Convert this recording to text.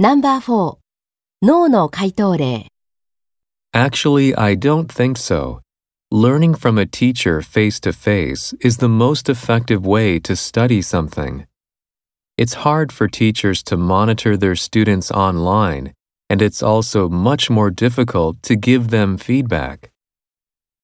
Number 4. No の回答例 Actually, I don't think so. Learning from a teacher face to face is the most effective way to study something. It's hard for teachers to monitor their students online, and it's also much more difficult to give them feedback.